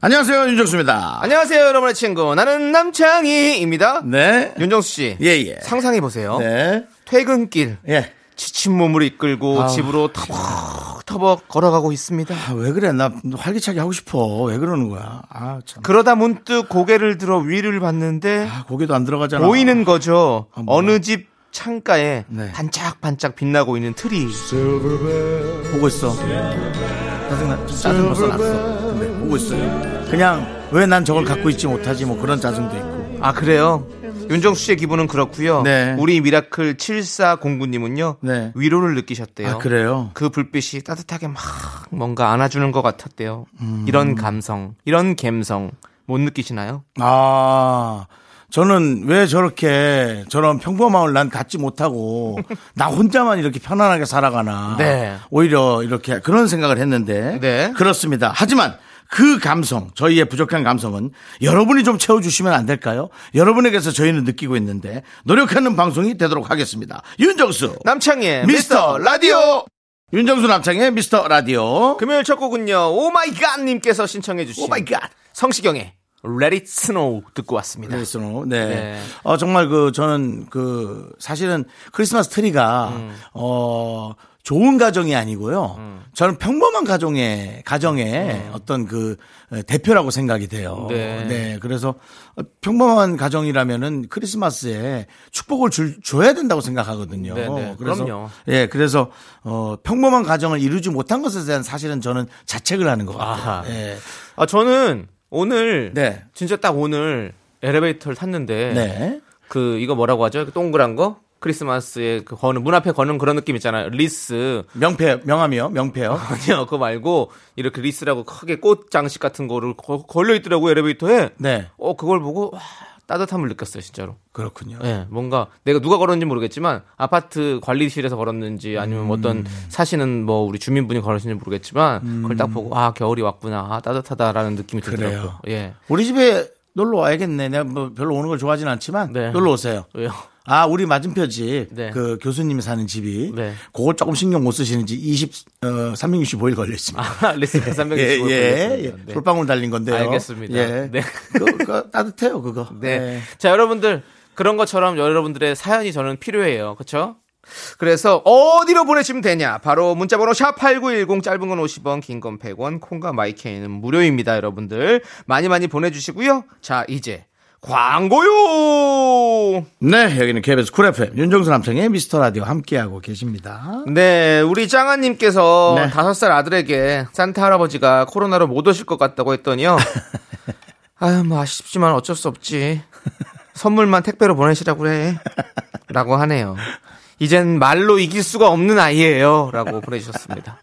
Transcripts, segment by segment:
안녕하세요, 윤정수입니다. 안녕하세요, 여러분의 친구. 나는 남창희입니다. 네. 윤정수 씨. 예, 예. 상상해 보세요. 네. 퇴근길. 예. 지친 몸을 이끌고 아우. 집으로 터벅터벅 걸어가고 있습니다. 아, 왜 그래? 나 활기차게 하고 싶어. 왜 그러는 거야? 아, 참. 그러다 문득 고개를 들어 위를 봤는데 아, 고개도 안 들어가잖아. 보이는 거죠. 아. 어느 집 창가에 네. 반짝반짝 빛나고 있는 트리. 보고 있어. 짜증나, 짜증 벌써 났어. 보고 있어요. 그냥 왜 난 저걸 갖고 있지 못하지 뭐 그런 짜증도 있고. 아, 그래요? 윤정수 씨의 기분은 그렇고요. 네. 우리 미라클 7409님은요. 네. 위로를 느끼셨대요. 아, 그래요? 그 불빛이 따뜻하게 막 뭔가 안아주는 것 같았대요. 음. 이런 감성, 이런 감성 못 느끼시나요? 아, 저는 왜 저렇게 저런 평범함을 난 갖지 못하고 나 혼자만 이렇게 편안하게 살아가나. 네. 오히려 이렇게 그런 생각을 했는데. 네. 그렇습니다. 하지만 그 감성, 저희의 부족한 감성은 여러분이 좀 채워주시면 안 될까요? 여러분에게서 저희는 느끼고 있는데 노력하는 방송이 되도록 하겠습니다. 윤정수. 남창희의 미스터 라디오. 윤정수 남창희의 미스터 라디오. 금요일 첫 곡은요. Oh My God님께서 신청해주신 Oh My God. 성시경의 Let It Snow 듣고 왔습니다. Let It Snow. 네. 네. 어, 정말 그, 저는 그, 사실은 크리스마스 트리가, 음. 어, 좋은 가정이 아니고요. 저는 평범한 가정의, 가정의 어떤 그 에, 대표라고 생각이 돼요. 음. 네. 그래서 어, 평범한 가정이라면은 크리스마스에 축복을 줄, 줘야 된다고 생각하거든요. 네, 네. 그래서, 그럼요. 예, 그래서, 어, 평범한 가정을 이루지 못한 것에 대한 사실은 저는 자책을 하는 것 같아요. 아하. 예. 아, 저는 오늘 네. 진짜 딱 오늘 엘리베이터를 탔는데 네. 그 이거 뭐라고 하죠? 그 동그란 거? 크리스마스에 그 거는 문 앞에 거는 그런 느낌 있잖아요. 리스. 명패, 명함이요? 명패요? 아니요, 그거 말고 이렇게 wreath라고 크게 꽃 장식 같은 거를 거- 걸려 있더라고요 엘리베이터에. 네. 어 그걸 보고 와, 따뜻함을 느꼈어요 진짜로. 그렇군요. 예, 뭔가 내가 누가 걸었는지 모르겠지만 아파트 관리실에서 걸었는지 아니면 음. 어떤 사시는 뭐 우리 주민분이 걸었는지 모르겠지만 그걸 딱 보고 아 겨울이 왔구나 아, 따뜻하다라는 느낌이 들더라고요. 음. 그래요. 예. 우리 집에 놀러 와야겠네. 내가 뭐 별로 오는 걸 좋아하진 않지만 네. 놀러 오세요. 왜요? 아, 우리 맞은편 집, 네. 그 교수님이 사는 집이, 네. 그걸 조금 신경 못 쓰시는지 20, 어, 365일 걸려 있습니다. 아, wreath가 365. 예, 예, 예. 네. 솔방울 달린 건데요. 알겠습니다. 예. 네. 그거, 그거 따뜻해요, 그거. 네. 자, 여러분들 그런 것처럼 여러분들의 사연이 저는 필요해요. 그렇죠? 그래서 어디로 보내시면 되냐? 바로 문자번호 샵 #8910 짧은 건 50원, 긴 건 100원, 콩과 my K는 무료입니다, 여러분들 많이 많이 보내주시고요. 자, 이제 광고요. 네, 여기는 KBS Cool FM, 윤정수 남창희의 미스터 라디오 함께하고 계십니다. 네, 우리 짱아님께서 네. 다섯 살 아들에게 산타 할아버지가 코로나로 못 오실 것 같다고 했더니요. 아유, 뭐 아쉽지만 어쩔 수 없지. 선물만 택배로 보내시라고 해. 라고 하네요. 이젠 말로 이길 수가 없는 아이예요. 라고 보내주셨습니다.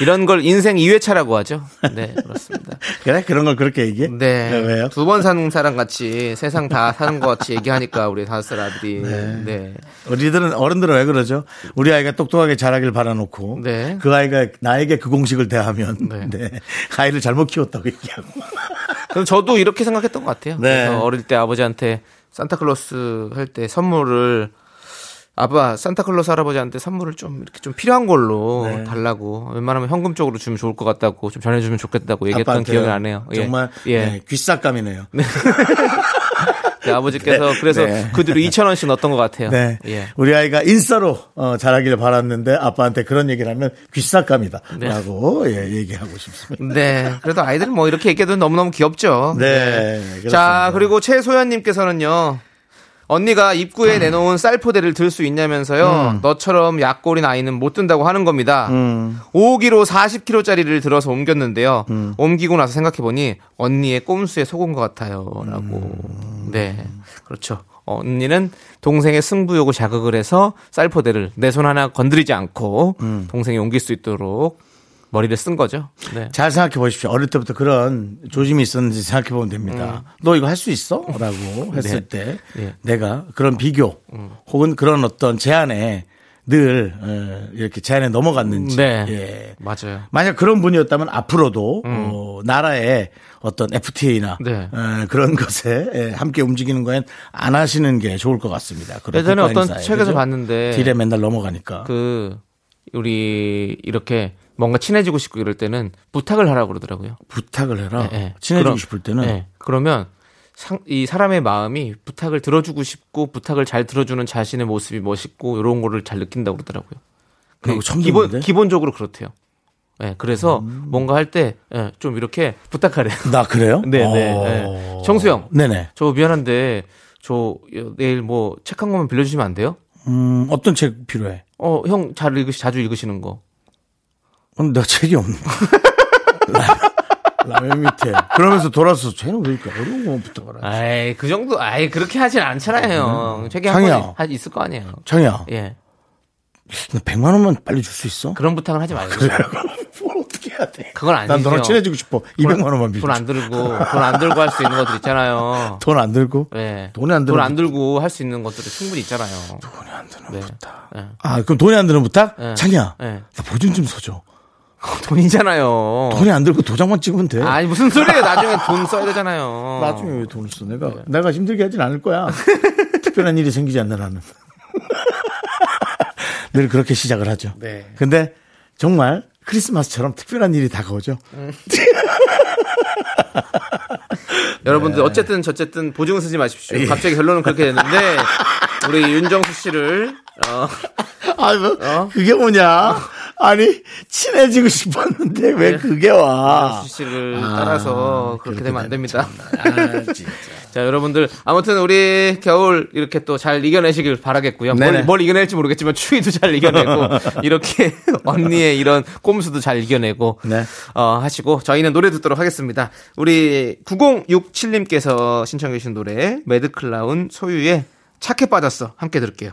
이런 걸 인생 2회차라고 하죠. 네, 그렇습니다. 그래? 그런 걸 그렇게 얘기해? 네. 왜요? 두 번 사는 사람 같이 세상 다 사는 것 같이 얘기하니까 우리 다섯 살 아들이. 네. 우리들은 어른들은 왜 그러죠? 우리 아이가 똑똑하게 자라길 바라놓고 네. 그 아이가 나에게 그 공식을 대하면 네. 네. 아이를 잘못 키웠다고 얘기하고 그럼 저도 이렇게 생각했던 것 같아요. 네. 그래서 어릴 때 아버지한테 산타클로스 할 때 선물을 아빠 산타클로스 할아버지한테 선물을 좀 이렇게 좀 필요한 걸로 네. 달라고 웬만하면 현금적으로 주면 좋을 것 같다고 좀 전해주면 좋겠다고 얘기했던. 기억이 나네요. 예. 정말 예. 네, 귀싹감이네요. 네, 아버지께서 그래서 네. 그 뒤로 2천 원씩 넣었던 것 같아요. 네. 예. 우리 아이가 인싸로 어, 자라기를 바랐는데 아빠한테 그런 얘기를 하면 귀싹감이다. 네. 라고 예, 얘기하고 싶습니다. 네. 그래도 아이들은 뭐 이렇게 얘기해도 너무너무 귀엽죠. 네. 그렇습니다. 자, 그리고 최소연님께서는요. 언니가 입구에 음. 내놓은 쌀포대를 들 수 있냐면서요. 너처럼 약골인 아이는 못 든다고 하는 겁니다. 음. 5kg, 40kg짜리를 들어서 옮겼는데요. 옮기고 나서 생각해보니 언니의 꼼수에 속은 것 같아요. 라고. 음. 네. 그렇죠. 언니는 동생의 승부욕을 자극을 해서 쌀포대를 내 손 하나 건드리지 않고 음. 동생이 옮길 수 있도록 머리를 쓴 거죠. 네. 잘 생각해 보십시오. 어릴 때부터 그런 조짐이 있었는지 생각해 보면 됩니다. 너 이거 할 수 있어? 라고 했을 네. 때 네. 내가 그런 비교 혹은 그런 어떤 제안에 늘 어, 이렇게 제안에 넘어갔는지 네. 예. 맞아요. 만약 그런 분이었다면 앞으로도 어, 나라의 어떤 FTA나 어, 네. 그런 것에 예, 함께 움직이는 거엔 안 하시는 게 좋을 것 같습니다. 예전에 어떤 행사에, 책에서 그죠? 봤는데 딜에 맨날 넘어가니까. 그 우리 이렇게 뭔가 친해지고 싶고 이럴 때는 부탁을 하라고 그러더라고요. 부탁을 해라. 예, 예. 친해지고 그럼- 싶을 때는 예. 그러면 상- 이 사람의 마음이 부탁을 들어주고 싶고 부탁을 잘 들어주는 자신의 모습이 멋있고 이런 거를 잘 느낀다고 그러더라고요. 처음 기본 듣는데? 기본적으로 그렇대요. 예, 그래서 뭔가 할 때 좀 이렇게 부탁하래요. 나 그래요? 네, 어. 네. 정수영. 네네. 저 미안한데 저 내일 뭐 책 한 권만 빌려주시면 안 돼요? 음, 어떤 책 필요해? 어, 형 잘 읽으시 자주 읽으시는 거. 그럼 내가 책이 없는 라면 밑에. 그러면서 돌아서 쟤는 왜 이렇게 어려운 거 부탁을 하지? 아이, 그 정도, 아이, 그렇게 하진 않잖아요, 형. 책이 한 창이야. 권 하- 있을 거 아니에요. 창이야, 예. 나 100만 원만 빨리 줄 수 있어? 그런 부탁을 하지 말고. 뭘 어떻게 해야 돼? 그건 난 아니죠. 너랑 친해지고 싶어. 200만 원만 빌려. 돈 안 들고, 돈 안 들고 할 수 있는 것들 있잖아요. 돈 안 들고? 예. 돈이 안 들고. 돈 안 들고 할 수 있는 것들이 충분히 있잖아요. 돈이 안 드는 네. 부탁. 예. 아, 그럼 돈이 안 드는 부탁? 네. 창이야. 네. 나 보증 좀 서줘. 돈이잖아요. 돈이 안 들고 도장만 찍으면 돼. 아니, 무슨 소리예요. 나중에 돈 써야 되잖아요. 나중에 왜 돈을 써? 내가, 네. 내가 힘들게 하진 않을 거야. 특별한 일이 생기지 않는 한은. 늘 그렇게 시작을 하죠. 네. 근데 정말 크리스마스처럼 특별한 일이 다가오죠. 여러분들 어쨌든 저쨌든 보증 쓰지 마십시오. 갑자기 결론은 그렇게 됐는데 우리 윤정수 씨를 어, 아, 뭐, 어? 그게 뭐냐? 아니, 친해지고 싶었는데 왜 그게 와? 윤정수 씨를 따라서 그렇게 되면 안 됩니다. 아, 진짜. 자, 여러분들 아무튼 우리 겨울 이렇게 또 잘 이겨내시길 바라겠고요. 뭘. 뭘 이겨낼지 모르겠지만 추위도 잘 이겨내고 이렇게 언니의 이런 꼼수도 잘 이겨내고 네. 어, 하시고 저희는 노래 듣도록 하겠습니다. 우리 9067님께서 신청해 주신 노래 매드클라운 소유의 착해 빠졌어 함께 들을게요.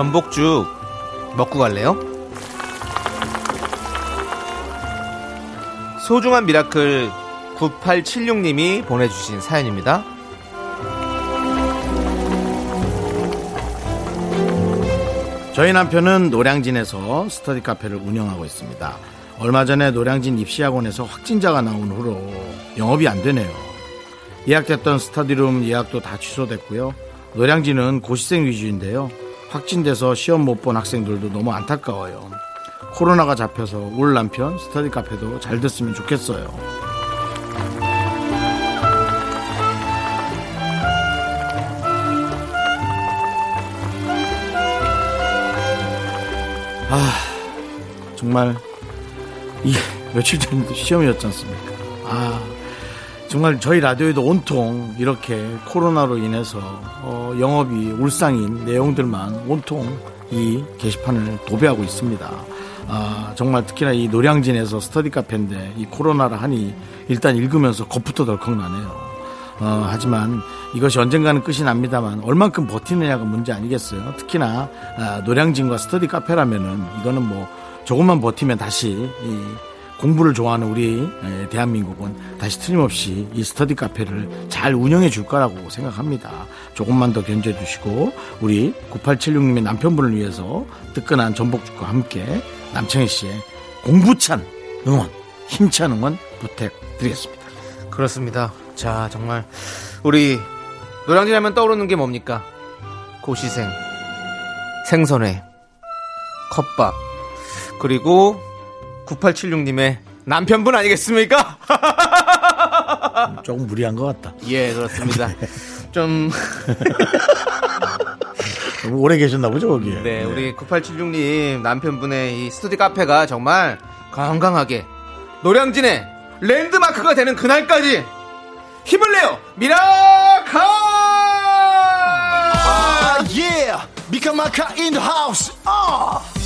전복죽 먹고 갈래요? 소중한 미라클 9876님이 보내주신 사연입니다. 저희 남편은 노량진에서 스터디 카페를 운영하고 있습니다. 얼마 전에 노량진 입시학원에서 확진자가 나온 후로 영업이 안 되네요. 예약됐던 스터디룸 예약도 다 취소됐고요. 노량진은 고시생 위주인데요. 확진돼서 시험 못 본 학생들도 너무 안타까워요. 코로나가 잡혀서 울 남편 스터디 카페도 잘 됐으면 좋겠어요. 정말 이 며칠 전에도 시험이었지 않습니까? 아 정말 저희 라디오에도 온통 이렇게 코로나로 인해서 어, 영업이 울상인 내용들만 온통 이 게시판을 도배하고 있습니다. 아 정말 특히나 이 노량진에서 스터디 카페인데 이 코로나라 하니 일단 읽으면서 겁부터 덜컥 나네요. 어, 하지만 이것이 언젠가는 끝이 납니다만 얼만큼 버티느냐가 문제 아니겠어요. 특히나 아, 노량진과 스터디 카페라면은 이거는 뭐 조금만 버티면 다시 이 공부를 좋아하는 우리 에, 대한민국은 다시 틀림없이 이 스터디 카페를 잘 운영해 줄 거라고 생각합니다. 조금만 더 견뎌 주시고 우리 9876님의 남편분을 위해서 뜨끈한 전복죽과 함께 남창희 씨의 공부찬 응원, 힘찬 응원 부탁드리겠습니다. 그렇습니다. 자, 정말 우리 노량진 하면 떠오르는 게 뭡니까? 고시생, 생선회, 컵밥, 그리고 9876님의 남편분 아니겠습니까? 조금 무리한 것 같다. 예, 그렇습니다. 좀, 너무 오래 계셨나 보죠, 거기에. 네, 우리 9876님 남편분의 이 스터디 카페가 정말 건강하게 노량진의 랜드마크가 되는 그날까지 힘을 내요! 미라카! 아, yeah. 미카마카 the house. 아.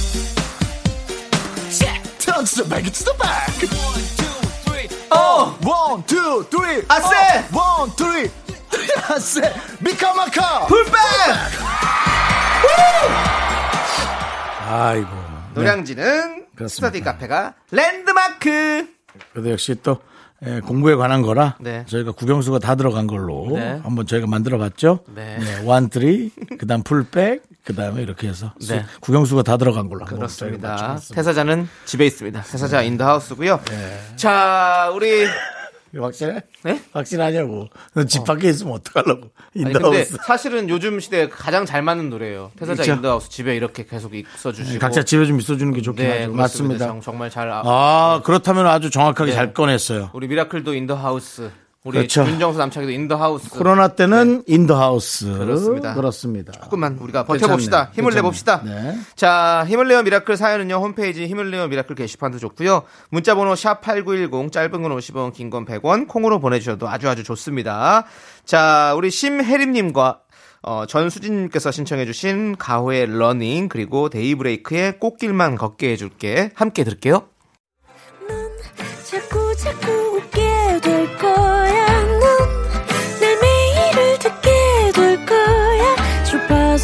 To the back, to the back. 어! One, two, three. 아세! 어, One, three. 아세. 미카마카. 풀백! 아이고. 네. 노량진은 그렇습니다. 스터디 카페가 랜드마크! 그래도 역시 또 예, 공부에 관한 거라 네. 저희가 국영수가 다 들어간 걸로 네. 한번 저희가 만들어 봤죠. 네. 원트리, 그다음 풀백, 그다음에 이렇게 해서 수- 네. 국영수가 다 들어간 걸로 그렇습니다. 태사자는 집에 있습니다. 태사자 in the house고요. 네. 자, 우리 확실해? 네? 확실하냐고. 너집 밖에 있으면 어떡하려고. In the house. 사실은 요즘 시대에 가장 잘 맞는 노래예요. 태사자 그렇죠. In the house 집에 이렇게 계속 있어 주시고 각자 집에 좀 있어주는 게 좋긴 네, 하죠. 맞습니다. 정- 정말 잘 아, 아, 그렇다면 아주 정확하게 네. 잘 꺼냈어요. 우리 미라클도 in the house. 우리 그렇죠. 윤정수 남창희도 in the house. 코로나 때는 in the house. 네. 그렇습니다. 그렇습니다. 조금만 우리가 버텨봅시다. 힘을. 내봅시다. 네. 자, 힘을 내어 미라클 사연은요, 홈페이지 힘을 내어 미라클 게시판도 좋고요. 문자번호 샵8910, 짧은 건 50원, 긴 건 100원, 콩으로 보내주셔도 아주 아주 좋습니다. 자, 우리 심혜림님과 어, 전수진님께서 신청해주신 가호의 Running, 그리고 데이브레이크의 꽃길만 걷게 해줄게. 함께 들을게요.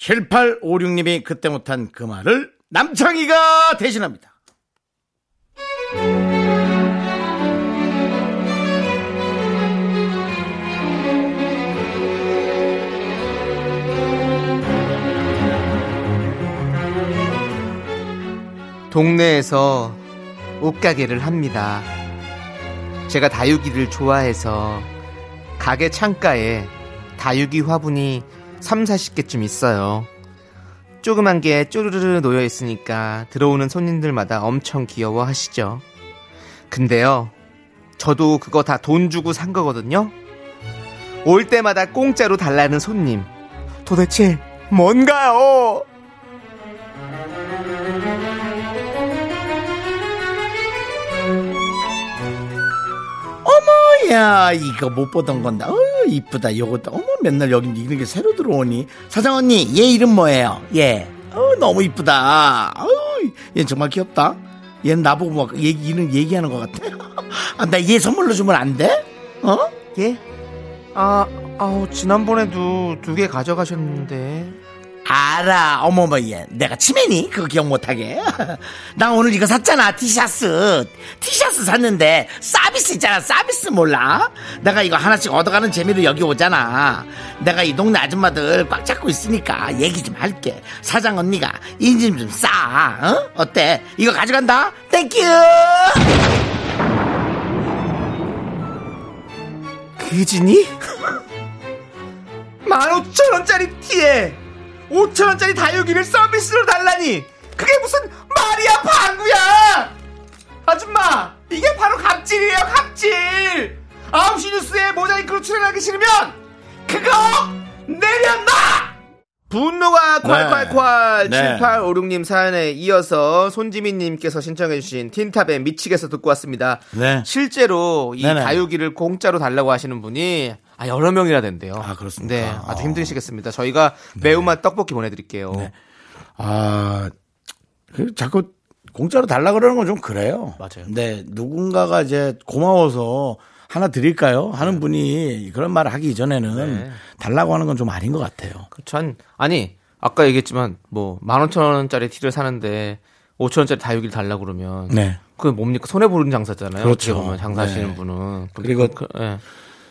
7856님이 그때 못한 그 말을 남창희가 대신합니다. 동네에서 옷가게를 합니다. 제가 다육이를 좋아해서 가게 창가에 다육이 화분이 3, 40개쯤 있어요. 조그만 게 쪼르르르 놓여 있으니까 들어오는 손님들마다 엄청 귀여워 하시죠. 근데요, 저도 그거 다 돈 주고 산 거거든요? 올 때마다 공짜로 달라는 손님. 도대체 뭔가요? 야 이거 못 보던 건데 어이 쁘다 요것도 어머 맨날 여기 이런 게 새로 들어오니 사장 언니 얘 이름 뭐예요 얘 어, 너무 이쁘다 어 얘 정말 귀엽다 얘는 나보고 막 얘기 이름 얘기하는 것 같아 아, 나 얘 선물로 주면 안 돼? 어? 예? 아, 아우, 지난번에도 두 개 가져가셨는데. 알아 어머머 얘 내가 치매니? 그거 기억 못하게. 나 오늘 이거 샀잖아 티셔츠. 티셔츠 샀는데 서비스 있잖아 서비스 몰라? 내가 이거 하나씩 얻어가는 재미로 여기 오잖아. 내가 이 동네 아줌마들 꽉 잡고 있으니까 얘기 좀 할게. 사장 언니가 인심 좀 싸 어? 어때? 이거 가져간다? Thank you 그지니? 15,000원짜리 티에 5,000원짜리 다육이를 서비스로 달라니! 그게 무슨 말이야, 방구야! 아줌마! 이게 바로 갑질이에요, 갑질! 9시 뉴스에 모자이크로 출연하기 싫으면 그거 내려놔! 분노가 콸콸콸 네. 7856님 사연에 이어서 손지민님께서 신청해주신 틴탑의 미치겠어 듣고 왔습니다. 네. 실제로 이 네네. 다육이를 공짜로 달라고 하시는 분이 아, 여러 명이나 된대요. 아, 그렇습니까? 네, 아주 아. 힘드시겠습니다. 저희가 매운맛 떡볶이 보내드릴게요. 아, 그 자꾸 공짜로 달라 그러는 건 좀 그래요. 맞아요. 네, 누군가가 이제 고마워서 하나 드릴까요? 하는 분이 그런 말을 하기 이전에는 네. 달라고 하는 건 좀 아닌 것 같아요. 전 아니 아까 얘기했지만 뭐 15,000원짜리 티를 사는데 5천 원짜리 다육이를 달라 고 그러면 네. 그 뭡니까 손해 보는 장사잖아요. 그렇죠. 장사하시는 네. 분은 그리고 그, 그, 예.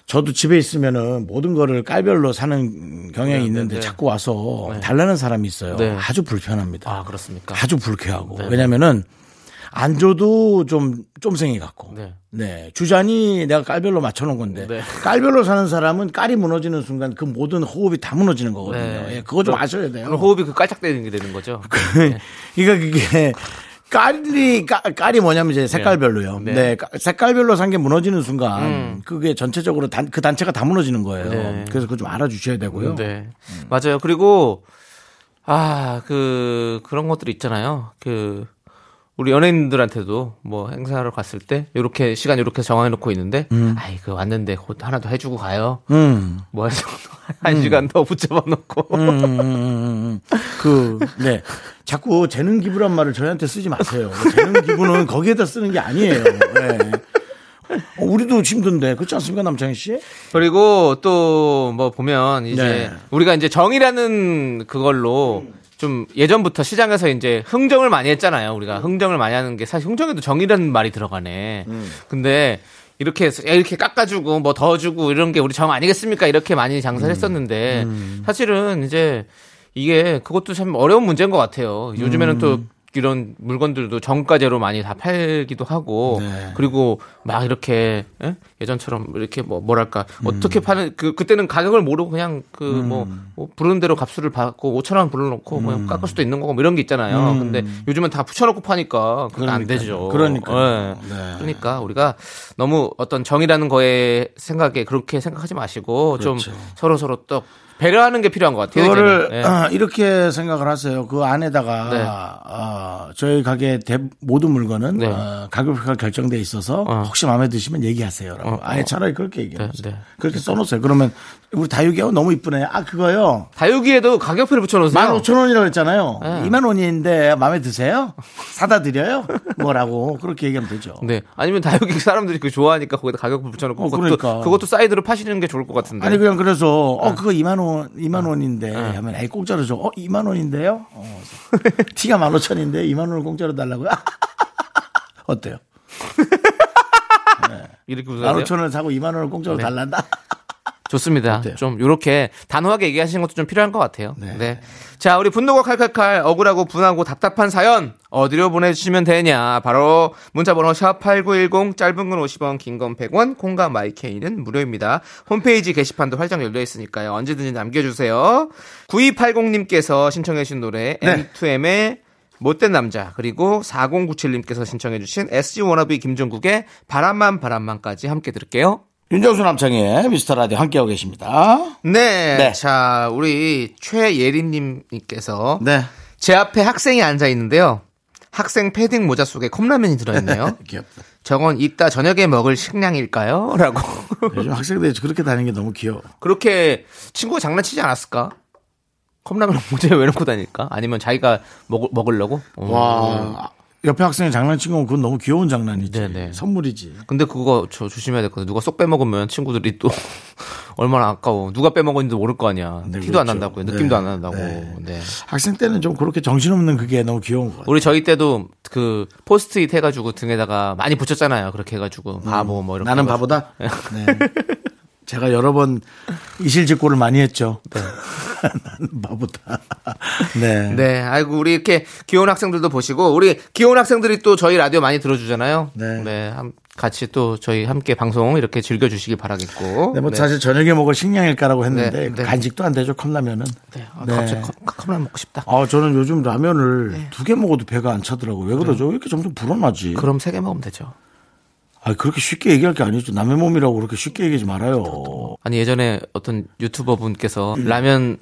저도 집에 있으면은 모든 거를 깔별로 사는 경향이 네, 있는데 네, 네. 자꾸 와서 달라는 사람이 있어요. 네. 아주 불편합니다. 아 그렇습니까? 아주 불쾌하고. 네. 왜냐면은 안 줘도 좀 쫌생이 같고. 네. 네. 주잔이 내가 깔별로 맞춰 놓은 건데. 네. 깔별로 사는 사람은 깔이 무너지는 순간 그 모든 호흡이 다 무너지는 거거든요. 네. 예, 그거 좀 아셔야 돼요. 호흡이 그 깔짝대는 게 되는 거죠. 그러니까 그게 깔이 깔, 깔이 뭐냐면 이제 색깔별로요. 네. 네, 깔- 색깔별로 산 게 무너지는 순간 그게 전체적으로 단, 그 단체가 다 무너지는 거예요. 네. 그래서 그거 좀 알아주셔야 되고요. 네. 맞아요. 그리고, 아, 그, 그런 것들 있잖아요. 그, 우리 연예인들한테도 뭐 행사를 갔을 때, 요렇게, 시간 요렇게 정해놓고 있는데, 아이, 그 왔는데 곧 하나 더 해주고 가요. 음. 뭐 해서 한 시간 더 붙잡아 놓고. 음, 음, 음, 음. 그, 네. 자꾸 재능 기부란 말을 저희한테 쓰지 마세요. 재능 기부는 거기에다 쓰는 게 아니에요. 네. 어, 우리도 힘든데 그렇지 않습니까 남창희 씨? 그리고 또 뭐 보면 이제 네. 우리가 이제 정이라는 그걸로 좀 예전부터 시장에서 이제 흥정을 많이 했잖아요. 우리가 흥정을 많이 하는 게 사실 흥정에도 정이라는 말이 들어가네. 근데 이렇게 해서 이렇게 깎아주고 뭐 더 주고 이런 게 우리 정 아니겠습니까? 이렇게 많이 장사를 했었는데 사실은 이제 이게 그것도 참 어려운 문제인 것 같아요. 요즘에는 또 이런 물건들도 정가제로 많이 다 팔기도 하고 네. 그리고 막 이렇게 예? 예전처럼 이렇게 뭐 뭐랄까 어떻게 파는 그 그때는 가격을 모르고 그냥 그뭐 부르는 대로 값수를 받고 5천 원 불러놓고 그냥 깎을 수도 있는 거고 뭐 이런 게 있잖아요. 근데 요즘은 다 붙여놓고 파니까 그건 안 되죠. 그러니까요. 예. 네. 그러니까 우리가 너무 어떤 정이라는 거에 생각에 그렇게 생각하지 마시고 좀 서로 서로 또 배려하는 게 필요한 것 같아요. 그거를. 예. 어, 이렇게 생각을 하세요. 그 안에다가 네. 어, 저희 가게 대, 모든 물건은 네. 어, 가격표가 결정돼 있어서 어. 혹시 마음에 드시면 얘기하세요라고. 어, 아예 어. 차라리 그렇게 얘기해요. 네, 네. 그렇게 써놓으세요. 그러면 우리 다육이하고 너무 이쁘네. 아 그거요. 다육이에도 가격표를 붙여놓으세요. 15,000원이라고 했잖아요. 네. 2만 원인데 마음에 드세요? 사다 드려요? 뭐라고 그렇게 얘기하면 되죠. 네. 아니면 다육이 사람들이 그 좋아하니까 거기다 가격표 붙여놓고 어, 그것도 그러니까. 그것도 사이드로 파시는 게 좋을 것 같은데. 아니 그냥 그래서 네. 어 그거 2만 원 2만 원인데 하면 에이 공짜로 줘. 어 2만 원인데요? 어, 티가 15,000원인데 2만 원을 공짜로 달라고요? 어때요? 이렇게 웃어요. 15,000원을 사고 2만 원을 공짜로 네. 달란다? 좋습니다. 어때요? 좀 이렇게 단호하게 얘기하시는 것도 좀 필요한 것 같아요. 네. 네. 자, 우리 분노가 칼칼칼 억울하고 분하고 답답한 사연 어디로 보내주시면 되냐? 바로 문자번호 샵 #8910 짧은 건 50원, 긴 건 100원, 콩과 마이케이는 무료입니다. 홈페이지 게시판도 활짝 열려 있으니까요. 언제든지 남겨주세요. 9280님께서 신청해주신 노래 네. M2M의 못된 남자 그리고 4097님께서 신청해주신 SG 워너비 김종국의 바람만 바람만까지 함께 들을게요. 윤정수 남창의 미스터 라디오 함께하고 계십니다. 네. 네. 자, 우리 최예린님께서 네. 제 앞에 학생이 앉아 있는데요. 학생 패딩 모자 속에 컵라면이 들어있네요. 귀엽다. 저건 이따 저녁에 먹을 식량일까요? 라고. 요즘 학생들이 그렇게 다니는 게 너무 귀여워. 그렇게 친구가 장난치지 않았을까? 컵라면을 모자에 왜 넣고 다닐까? 아니면 자기가 먹, 먹으려고? 어. 와. 옆에 학생이 장난친 건 그건 너무 귀여운 장난이지. 네네. 선물이지. 근데 그거 저 조심해야 될것 같아. 누가 쏙 빼먹으면 친구들이 또 얼마나 아까워. 누가 빼먹었는지 모를 거 아니야. 네, 티도 안 그렇죠. 난다고요. 느낌도 네. 안 난다고. 네. 네. 학생 때는 좀 그렇게 정신없는 그게 너무 귀여운 것 같아요. 우리 저희 때도 그 포스트잇 해가지고 등에다가 많이 붙였잖아요. 그렇게 해가지고 바보 뭐 이렇게. 나는 해가지고. 바보다? 네. 제가 여러 번 이실직고를 많이 했죠. 나는 바보다. 네. 네, 아이고 우리 이렇게 귀여운 학생들도 보시고 우리 귀여운 학생들이 또 저희 라디오 많이 들어주잖아요. 네. 함- 같이 또 저희 함께 방송 이렇게 즐겨주시길 바라겠고. 네, 뭐 사실 저녁에 먹을 식량일까라고 했는데 네, 네. 간식도 안 되죠 컵라면은. 네, 아, 네. 갑자기 컵- 컵라면 먹고 싶다. 아 저는 요즘 라면을 네. 두개 먹어도 배가 안 차더라고요. 왜 그러죠? 왜 이렇게 점점 불어나지? 그럼 세 개 먹으면 되죠. 아 그렇게 쉽게 얘기할 게 아니죠. 남의 몸이라고 그렇게 쉽게 얘기하지 말아요. 아니 예전에 어떤 유튜버 분께서 라면을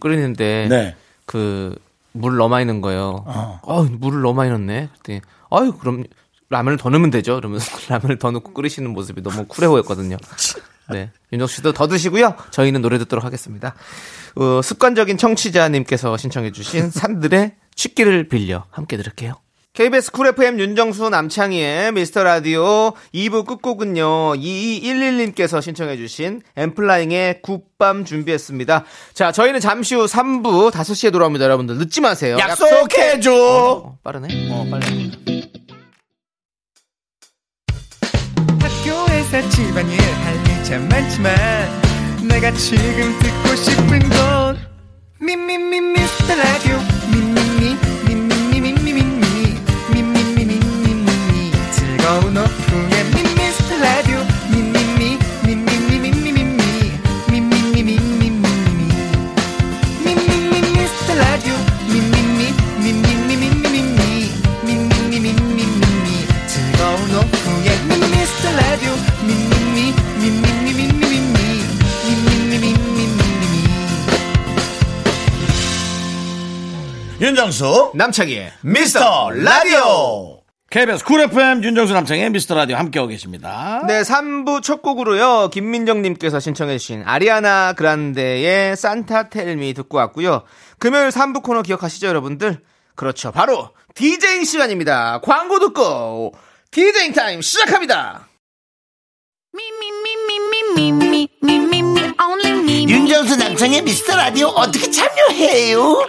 끓이는데 네. 그물 너무 많이 넣은 거예요. 어. 어. 물을 너무 많이 넣네. 그랬더니 아유 그럼 라면을 더 넣으면 되죠. 그러면서 라면을 더 넣고 끓이시는 모습이 너무 쿨해 보였거든요. 네. 윤정수 씨도 더 드시고요. 저희는 노래 듣도록 하겠습니다. 어, 습관적인 청취자님께서 신청해주신 산들의 취기를 빌려 함께 들을게요. KBS 쿨 FM 윤정수 남창희의 미스터 라디오 2부 끝곡은요, 2211님께서 신청해주신 엠플라잉의 굿밤 준비했습니다. 자, 저희는 잠시 후 3부 5시에 돌아옵니다, 여러분들. 늦지 마세요. 약속해줘. 어, 빠르네. 어, 빨리. 학교에서 집안일 할일참 많지만 내가 지금 듣고 싶은 건 미미미 미스터 라디오 미미미 미미미 윤정수 남창희의 미스터 라디오 KBS 쿨 FM 윤정수 남창희의 미스터 라디오 함께하고 계십니다. 네, 3부 첫 곡으로요. 김민정님께서 신청해주신 아리아나 그란데의 Santa Tell Me 듣고 왔고요. 금요일 3부 코너 기억하시죠, 여러분들? 그렇죠. 바로 DJ 시간입니다. 광고 듣고 DJ 타임 시작합니다. 윤정수 남창의 미스터 라디오 어떻게 참여해요?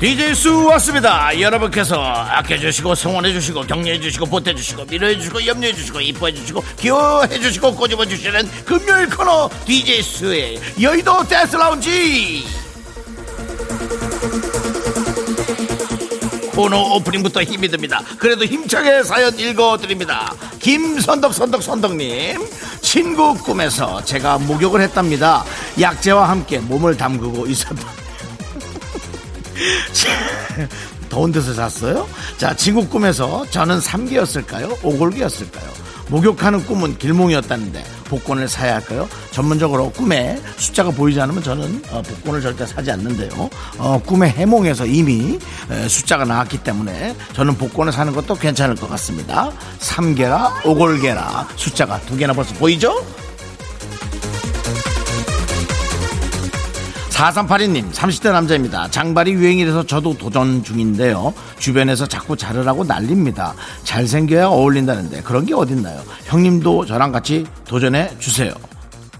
DJ 수 왔습니다. 여러분께서 아껴주시고 성원해주시고 격려해주시고 보태주시고 밀어해주시고 염려해주시고 이뻐해주시고 귀여워해주시고 꼬집어주시는 금요일 코너 DJ 수의 여의도 댄스 라운지 코너 오프닝부터 힘이 듭니다. 그래도 힘차게 사연 읽어드립니다. 김선덕 선덕 선덕님 친구 꿈에서 제가 목욕을 했답니다. 약재와 함께 몸을 담그고 있었다. 더운 데서 잤어요? 자, 친구 꿈에서 저는 3개였을까요? 오골개였을까요? 목욕하는 꿈은 길몽이었다는데 복권을 사야 할까요? 전문적으로 꿈에 숫자가 보이지 않으면 저는 어, 복권을 절대 사지 않는데요. 어, 꿈의 해몽에서 이미 에, 숫자가 나왔기 때문에 저는 복권을 사는 것도 괜찮을 것 같습니다. 3개라 오골개라 숫자가 두 개나 벌써 보이죠? 4382님, 30대 남자입니다. 장발이 유행이라서 저도 도전 중인데요. 주변에서 자꾸 자르라고 난립니다. 잘생겨야 어울린다는데 그런 게 어딨나요? 형님도 저랑 같이 도전해 주세요.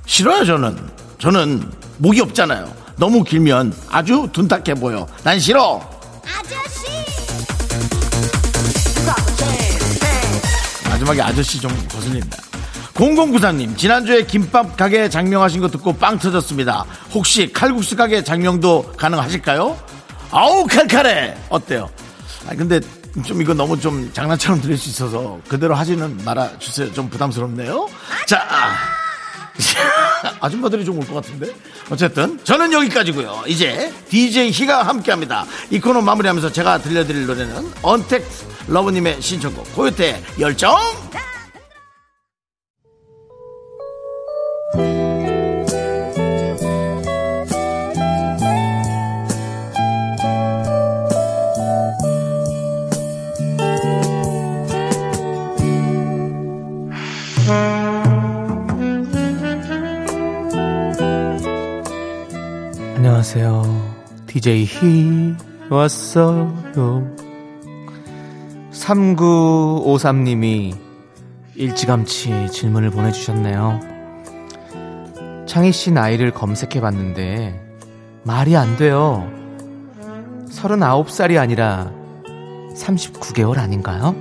싫어요, 저는. 저는 목이 없잖아요. 너무 길면 아주 둔탁해 보여. 난 싫어. 마지막에 아저씨 좀 거슬린다. 0093님, 지난주에 김밥 가게 장명하신 거 듣고 빵 터졌습니다. 혹시 칼국수 가게 장명도 가능하실까요? 아우, 칼칼해! 어때요? 아, 근데 좀 이거 너무 좀 장난처럼 들릴 수 있어서 그대로 하지는 말아 주세요. 좀 부담스럽네요. 자, 아. 아줌마들이 좀 올 것 같은데? 어쨌든, 저는 여기까지고요 이제 DJ 희가 함께 합니다. 이 코너 마무리하면서 제가 들려드릴 노래는 언택트 러브님의 신청곡, 고요태 열정! DJ 히 왔어요. 3953님이 일찌감치 질문을 보내주셨네요. 창희 씨 나이를 검색해 봤는데 말이 안 돼요. 39살이 아니라 39개월 아닌가요?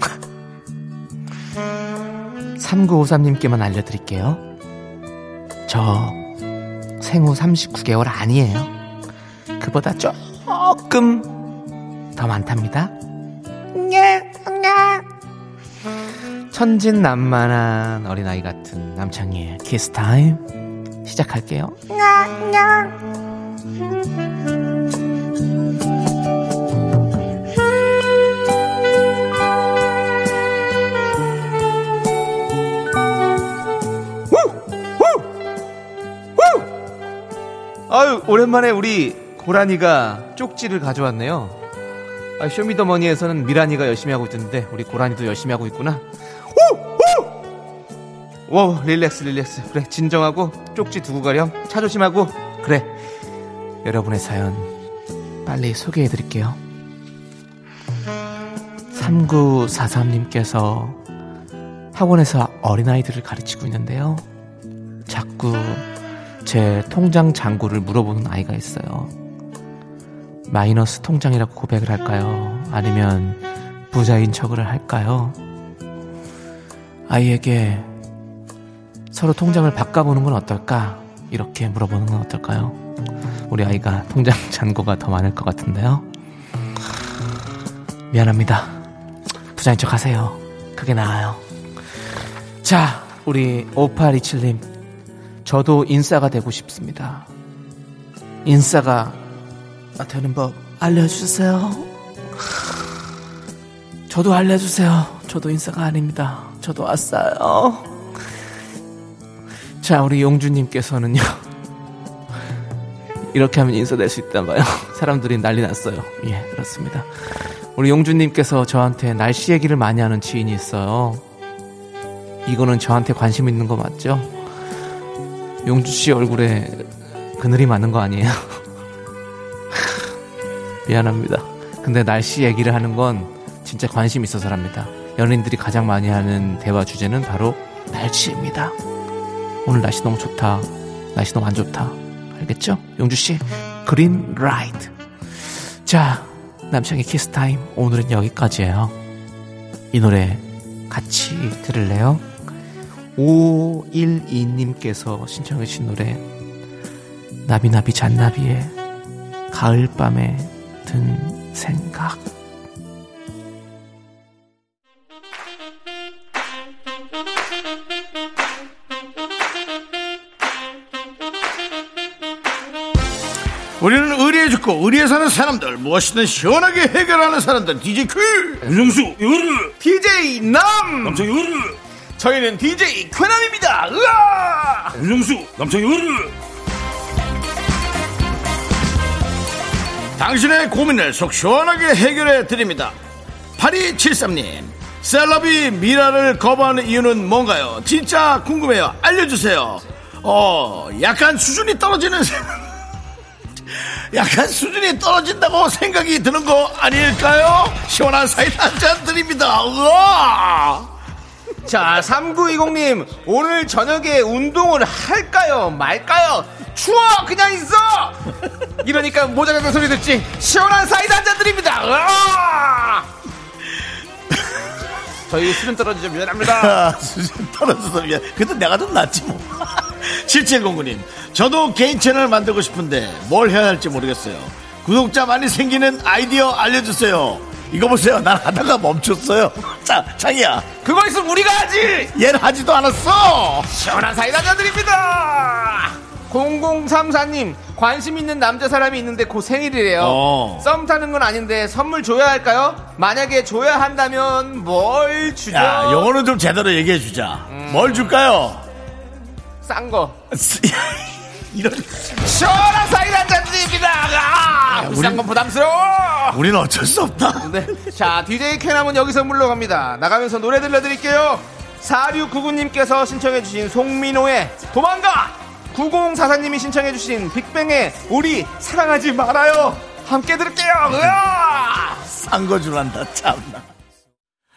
3953님께만 알려드릴게요. 저 생후 39개월 아니에요. 그보다 조금 더 많답니다. 천진난만한 어린아이 같은 남창희의 kids time 시작할게요. 아유, 오랜만에 우리 고라니가 쪽지를 가져왔네요. 아, 쇼미더머니에서는 미라니가 열심히 하고 있던데 우리 고라니도 열심히 하고 있구나. 오, 릴렉스, 릴렉스. 그래, 진정하고 쪽지 두고 가렴. 차 조심하고. 그래. 여러분의 사연 빨리 소개해 드릴게요. 3943님께서 학원에서 어린아이들을 가르치고 있는데요. 자꾸 제 통장 잔고를 물어보는 아이가 있어요. 마이너스 통장이라고 고백을 할까요? 아니면 부자인 척을 할까요? 아이에게 서로 통장을 바꿔보는 건 어떨까? 이렇게 물어보는 건 어떨까요? 우리 아이가 통장 잔고가 더 많을 것 같은데요. 미안합니다. 부자인 척 하세요. 그게 나아요. 자, 우리 5827님. 저도 인싸가 되고 싶습니다. 인싸가 되는 법 알려주세요. 저도 알려주세요. 저도 인싸가 아닙니다. 저도 왔어요. 자, 우리 용주님께서는요. 이렇게 하면 인싸될 수 있단 봐요. 사람들이 난리 났어요. 예, 그렇습니다. 우리 용주님께서 저한테 날씨 얘기를 많이 하는 지인이 있어요. 이거는 저한테 관심 있는 거 맞죠? 용주 씨 얼굴에 그늘이 많은 거 아니에요? 미안합니다. 근데 날씨 얘기를 하는 건 진짜 관심 있어서랍니다. 연예인들이 가장 많이 하는 대화 주제는 바로 날씨입니다. 오늘 날씨 너무 좋다. 날씨 너무 안 좋다. 알겠죠? 용주 씨, Green light. 자, 남창희의 kids time 오늘은 여기까지예요. 이 노래 같이 들을래요? 512님께서 신청해 주신 노래 나비나비 잔나비의 가을밤에 든 생각. 우리는 의리에 죽고 의리에 사는 사람들 무엇이든 시원하게 해결하는 사람들 DJ 퀴 윤정수 요르 DJ 남! 남창 요르 저희는 DJ 쾌남입니다. 으아! 윤정수 남창 요르 당신의 고민을 속 시원하게 해결해 드립니다 8273님 셀럽이 미라를 거부하는 이유는 뭔가요 진짜 궁금해요 알려주세요 어 약간 수준이 떨어지는 약간 수준이 떨어진다고 생각이 드는 거 아닐까요? 시원한 사이다 한잔 드립니다. 우와! 자 3920님 오늘 저녁에 운동을 할까요 말까요 추워 그냥 있어 이러니까 모자 같은 소리 듣지 시원한 사이다 한 잔 드립니다 으아! 저희 수준 떨어지죠 미안합니다 아, 수준 떨어져서 미안. 그래도 내가 좀 낫지 뭐. 7709님, 저도 개인 채널 만들고 싶은데 뭘 해야 할지 모르겠어요. 구독자 많이 생기는 아이디어 알려주세요. 이거 보세요. 난 하다가 멈췄어요. 자, 창이야. 그거 있으면 우리가 하지 얘는 하지도 않았어. 시원한 사이다 한잔 드립니다 0034님 관심 있는 남자 사람이 있는데 곧 생일이래요 어. 썸 타는 건 아닌데 선물 줘야 할까요? 만약에 줘야 한다면 뭘 주죠? 야, 요거는 좀 제대로 얘기해 주자. 뭘 줄까요? 싼 거. 이런. 시원한 사이다 한잔 드립니다. 아, 비싼 건 부담스러워. 우리는 어쩔 수 없다. 네. 자, DJ 캐남은 여기서 물러갑니다. 나가면서 노래 들려드릴게요. 4699님께서 신청해주신 송민호의 도망가! 9044님이 신청해주신 빅뱅의 우리 사랑하지 말아요. 함께 들을게요. 으아! 싼거 줄란다, 참나.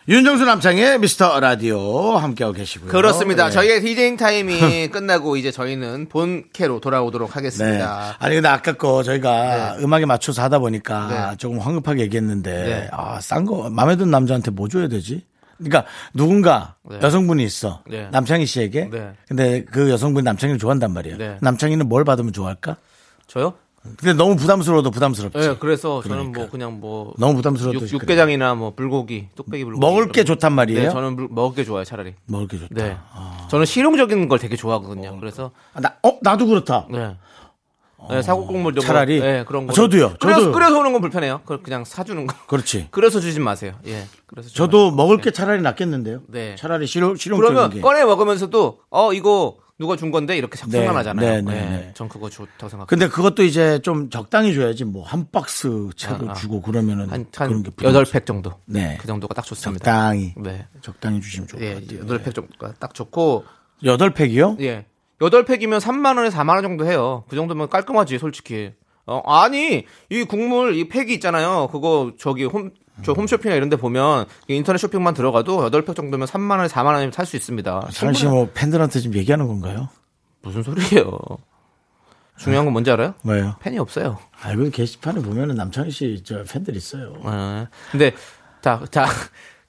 윤정수 남창의 미스터 라디오 함께하고 계시고요. 그렇습니다. 네. 저희의 디제잉 타임이 끝나고 이제 저희는 본캐로 돌아오도록 네. 하겠습니다. 아니 근데 아까 거 저희가 네. 음악에 맞춰서 하다 보니까 네. 조금 황급하게 얘기했는데 네. 아, 싼 거 마음에 드는 남자한테 뭐 줘야 되지? 그러니까 누군가 네. 여성분이 있어 네. 남창희 씨에게 네. 근데 그 여성분이 남창희를 좋아한단 말이에요. 네. 남창희는 뭘 받으면 좋아할까? 저요? 근데 너무 부담스러워도 부담스럽지. 예, 그래서 저는 그러니까. 뭐 그냥 뭐 너무 부담스러워도 육, 육개장이나 뭐 불고기, 뚝배기 불고기 먹을 게 거. 좋단 말이에요? 네, 저는 물- 먹을 게 좋아요, 차라리. 먹을 게 좋다. 네. 저는 실용적인 걸 되게 좋아하거든요. 그래서 아, 나, 어, 나도 그렇다. 네. 네, 사골국물 이런 거, 차라리? 네, 그런 거. 저도요, 끓여서, 저도. 끓여서 오는 건 불편해요. 그- 그냥 사주는 거. 그렇지. 끓여서 주지 마세요. 예. 그래서 저도 먹을 게 차라리 낫겠는데요. 네. 차라리 실용, 실용적인 그러면 게. 꺼내 먹으면서도 어 이거 누가 준 건데 이렇게 자꾸 네, 생각나잖아요. 네, 네, 예, 네. 전 그거 좋다고 생각해요. 근데 그것도 이제 좀 적당히 줘야지 뭐 한 박스 채로 아, 아. 주고 그러면은 한, 그런 한게 여덟. 팩 정도. 네. 그 정도가 딱 좋습니다. 적당히 네. 적당히 주시면 좋을 예, 것 같아요. 여덟 팩 정도가 딱 좋고 여덟 팩이요? 예. 여덟 팩이면 3만 원에 4만 원 정도 해요. 그 정도면 깔끔하지, 솔직히. 어, 아니, 이 국물 이 팩이 있잖아요. 그거 저기 홈 저 홈쇼핑이나 이런 데 보면 인터넷 쇼핑만 들어가도 8팩 정도면 3만 원에 4만 원이면 살 수 있습니다. 사실 씨뭐 팬들한테 지금 얘기하는 건가요? 무슨 소리예요? 중요한 건 뭔지 알아요? 뭐예요? 팬이 없어요. 알고 게시판에 보면은 남창희 씨 저 팬들 있어요. 예. 근데 자, 자,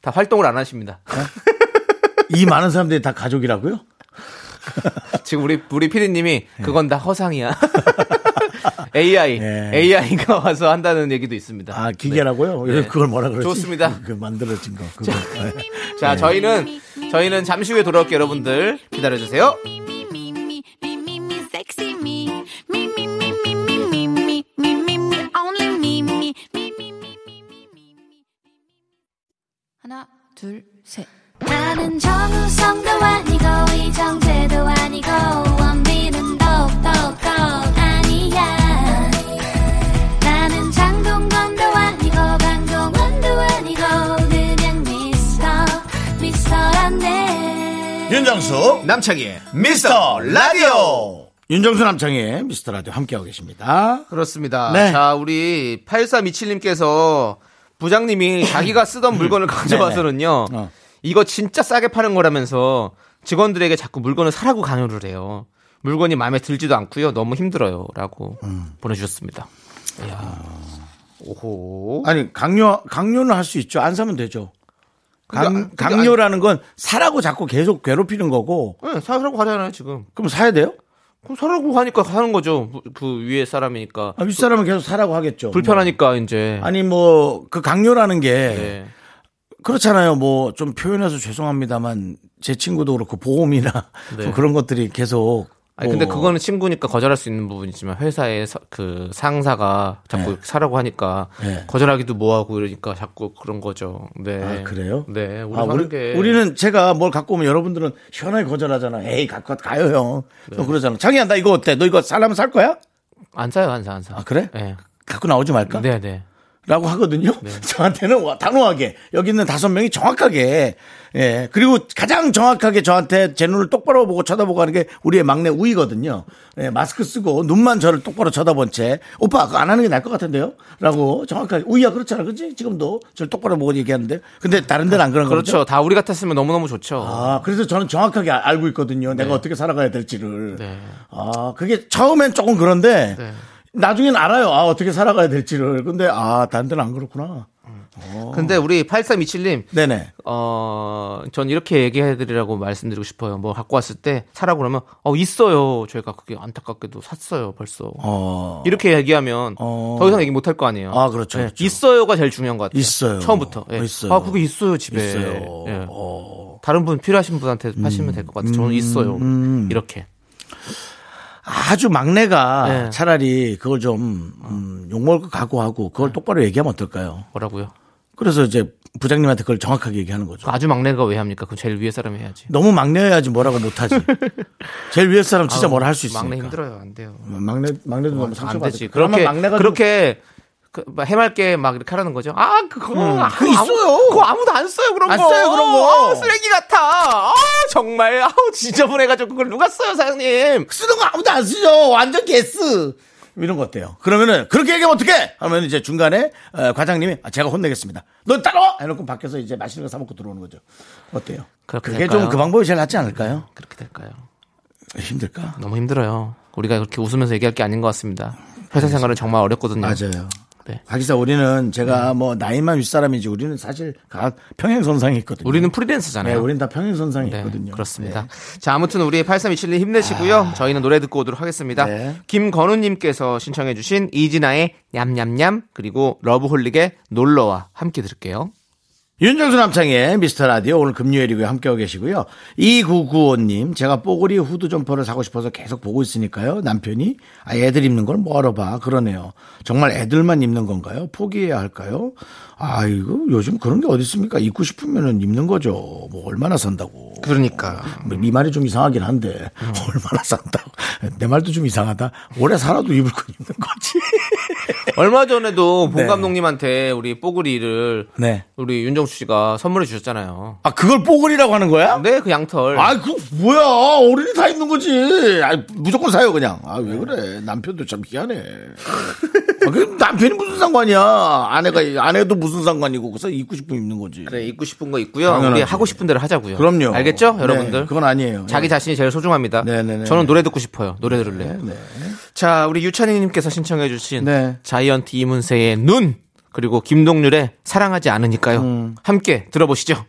다 활동을 안 하십니다. 이 많은 사람들이 다 가족이라고요? 지금 우리 우리 피디님이 그건 다 허상이야. AI, 네. AI가 와서 한다는 얘기도 있습니다. 아 기계라고요? 네. 그걸 뭐라 그러지? 좋습니다. 그 만들어진 거. 그거. 네. 자, 네. 저희는 저희는 잠시 후에 돌아올게요, 여러분들 기다려 주세요. 하나, 둘, 셋. 나는 정우성도 아니고 이정재도 아니고 원빈은 더욱더 아니야 나는 장동건도 아니고 강동원도 아니고 그냥 미스터 미스터란데 윤정수 남창희의 미스터 라디오. 윤정수 남창희 미스터 라디오 함께하고 계십니다. 그렇습니다. 네. 자, 우리 8327님께서 부장님이 자기가 쓰던 물건을 가져와서는요. 어. 이거 진짜 싸게 파는 거라면서 직원들에게 자꾸 물건을 사라고 강요를 해요. 물건이 마음에 들지도 않고요. 너무 힘들어요. 라고 음. 보내주셨습니다. 이야. 오호. 아니 강요 강요는 할 수 있죠. 안 사면 되죠. 강, 아- 강요라는 건 사라고 자꾸 계속 괴롭히는 거고 네, 사라고 하잖아요, 지금. 그럼 사야 돼요? 그럼 사라고 하니까 사는 거죠. 그 위에 사람이니까. 아, 윗사람은 계속 사라고 하겠죠. 불편하니까 이제. 뭐. 아니 뭐 그 강요라는 게 네. 그렇잖아요. 뭐 좀 표현해서 죄송합니다만 제 친구도 그렇고 보험이나 네. 뭐 그런 것들이 계속 아니 근데 뭐 그거는 친구니까 거절할 수 있는 부분이지만 회사의 서- 그 상사가 자꾸 네. 사라고 하니까 네. 거절하기도 뭐하고 이러니까 자꾸 그런 거죠. 네. 아, 그래요? 네. 우리 아, 우리, 게 우리는 제가 뭘 갖고 오면 여러분들은 시원하게 거절하잖아. 에이 갖고 가요 형. 네. 또 그러잖아. 장이야 나 이거 어때? 너 이거 살라면 살 거야? 안 사요, 안 사, 안 사. 아 그래? 네. 갖고 나오지 말까? 네, 네. 라고 하거든요. 저한테는 와- 단호하게 여기 있는 다섯 명이 정확하게 예 그리고 가장 정확하게 저한테 제 눈을 똑바로 보고 쳐다보고 하는 게 우리의 막내 우이거든요. 예, 마스크 쓰고 눈만 저를 똑바로 쳐다본 채 오빠 그거 안 하는 게 나을 것 같은데요?라고 정확하게 우이야 그렇잖아, 그렇지? 지금도 저를 똑바로 보고 얘기하는데 근데 다른 데는 안 그런 거죠. 그렇죠. 다 우리 같았으면 너무 너무 좋죠. 아, 그래서 저는 정확하게 아- 알고 있거든요. 내가 어떻게 살아가야 될지를. 네. 아, 그게 처음엔 조금 그런데 네. 나중엔 알아요. 아, 어떻게 살아가야 될지를. 근데 아, 다른 데는 안 그렇구나. 근데 우리 8327님 네네. 어, 전 이렇게 얘기해드리라고 말씀드리고 싶어요. 뭐 갖고 왔을 때 사라고 그러면, 어, 있어요. 저희가 그게 안타깝게도 샀어요, 벌써. 어. 이렇게 얘기하면 어. 더 이상 얘기 못할 거 아니에요. 아, 그렇죠, 예, 그렇죠. 있어요가 제일 중요한 것 같아요. 있어요. 처음부터. 예. 있어요. 아, 그게 있어요, 집에. 있어요. 예. 어. 다른 분 필요하신 분한테 하시면 될 것 같아요. 저는 있어요. 음. 이렇게. 아주 막내가 네. 차라리 그걸 좀, 음, 욕먹을 거 각오하고 그걸 똑바로 얘기하면 어떨까요? 뭐라고요? 그래서 이제 부장님한테 그걸 정확하게 얘기하는 거죠. 그 아주 막내가 왜 합니까? 그 제일 위에 사람이 해야지. 너무 막내여야지 뭐라고 못하지. 제일 위에 사람 진짜 뭐라 할 수 있으니까. 막내 힘들어요. 안 돼요. 막내, 막내도 너무. 그러면 그렇게 막내가 좀 그렇게 그, 막 해맑게 막 이렇게 하라는 거죠. 아, 그거 아, 그거 아무- 있어요. 그거 아무도 안 써요 그런 안 거. 써요, 그런 거. 아, 쓰레기 같아. 아, 정말 아우 지저분해가지고 그걸 누가 써요 사장님. 쓰는 거 아무도 안 쓰죠. 완전 개쓰. 이런 거 어때요? 그러면은 그렇게 얘기하면 어떡해? 하면 이제 중간에 어, 과장님이 아, 제가 혼내겠습니다. 너 따라와! 해놓고 밖에서 이제 맛있는 거 사 먹고 들어오는 거죠. 어때요? 그렇게 그게 될까요? 좀그 방법이 제일 낫지 않을까요? 그렇게 될까요? 힘들까? 너무 힘들어요. 우리가 그렇게 웃으면서 얘기할 게 아닌 것 같습니다. 회사 생활은 정말 어렵거든요. 맞아요. 네. 박기사 우리는 제가 뭐 나이만 윗사람이지 우리는 사실 다 평행선상에 있거든요. 우리는 네, 프리랜서잖아요. 우리는 다 평행선상에 네, 있거든요. 그렇습니다. 네. 자, 아무튼 우리 8327님 힘내시고요. 저희는 노래 듣고 오도록 하겠습니다. 네. 김건우님께서 신청해주신 이진아의 냠냠냠 그리고 러브홀릭의 놀러와 함께 들을게요. 윤정수 남창희의 미스터 라디오 오늘 금요일이고요. 함께하고 계시고요. 2995님, 제가 뽀글이 후드 점퍼를 사고 싶어서 계속 보고 있으니까요. 남편이, 아, 애들 입는 걸 뭐하러 봐. 그러네요. 정말 애들만 입는 건가요? 포기해야 할까요? 아, 이거 요즘 그런 게 어디 있습니까? 입고 싶으면은 입는 거죠. 뭐 얼마나 산다고. 그러니까. 뭐네 말이 좀 이상하긴 한데, 얼마나 산다고. 내 말도 좀 이상하다. 오래 살아도 입을 건 입는 거지. 얼마 전에도 본 네. 감독님한테 우리 뽀글이를 네. 우리 윤정수 씨가 선물해 주셨잖아요. 아, 그걸 뽀글이라고 하는 거야? 네, 그 양털. 아, 그 뭐야? 어른이 다 입는 거지. 아, 무조건 사요 그냥. 아, 왜 그래? 남편도 참 희한해. 아, 그 남편이 무슨 상관이야? 아내가 아내도 무슨 상관이고 그래서 입고 싶으면 입는 거지. 그래, 입고 싶은 거 있고요. 당연하지. 우리 하고 싶은 대로 하자고요. 그럼요. 알겠죠, 네, 여러분들? 그건 아니에요. 자기 네. 자신이 제일 소중합니다. 네네네. 저는 노래 듣고 싶어요. 노래 들을래요. 네. 자, 우리 유찬이님께서 신청해주신 네. 자이언트 이문세의 눈 그리고 김동률의 사랑하지 않으니까요. 음. 함께 들어보시죠.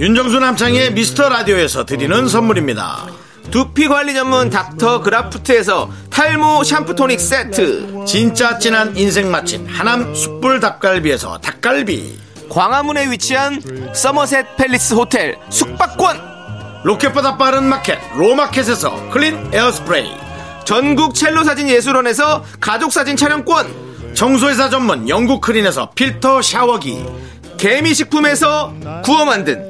윤정수 남창의 미스터 라디오에서 드리는 선물입니다. 두피 관리 전문 닥터 그라프트에서 탈모 샴푸 토닉 세트, 진짜 진한 인생 맛집 하남 숯불 닭갈비에서 닭갈비. 광화문에 위치한 서머셋 팰리스 호텔 숙박권, 로켓보다 빠른 마켓 로마켓에서 클린 에어스프레이. 전국 첼로 사진 예술원에서 가족 사진 촬영권, 청소회사 전문 영국 크린에서 필터 샤워기. 개미식품에서 구워 만든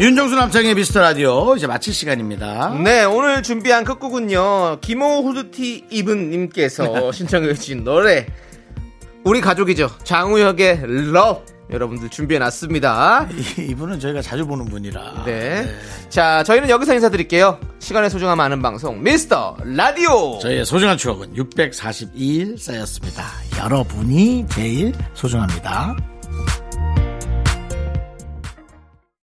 윤정수 남창희의 미스터 라디오 이제 마칠 시간입니다 네, 오늘 준비한 끝곡은요. 김호 후드티 입은 님께서 신청해 주신 노래 우리 가족이죠. 장우혁의 Love 여러분들 준비해 놨습니다. 이- 이분은 저희가 자주 보는 분이라 네. 자, 저희는 여기서 인사드릴게요. 시간의 소중함 아는 방송 미스터 라디오. 저희의 소중한 추억은 642일 쌓였습니다 여러분이 제일 소중합니다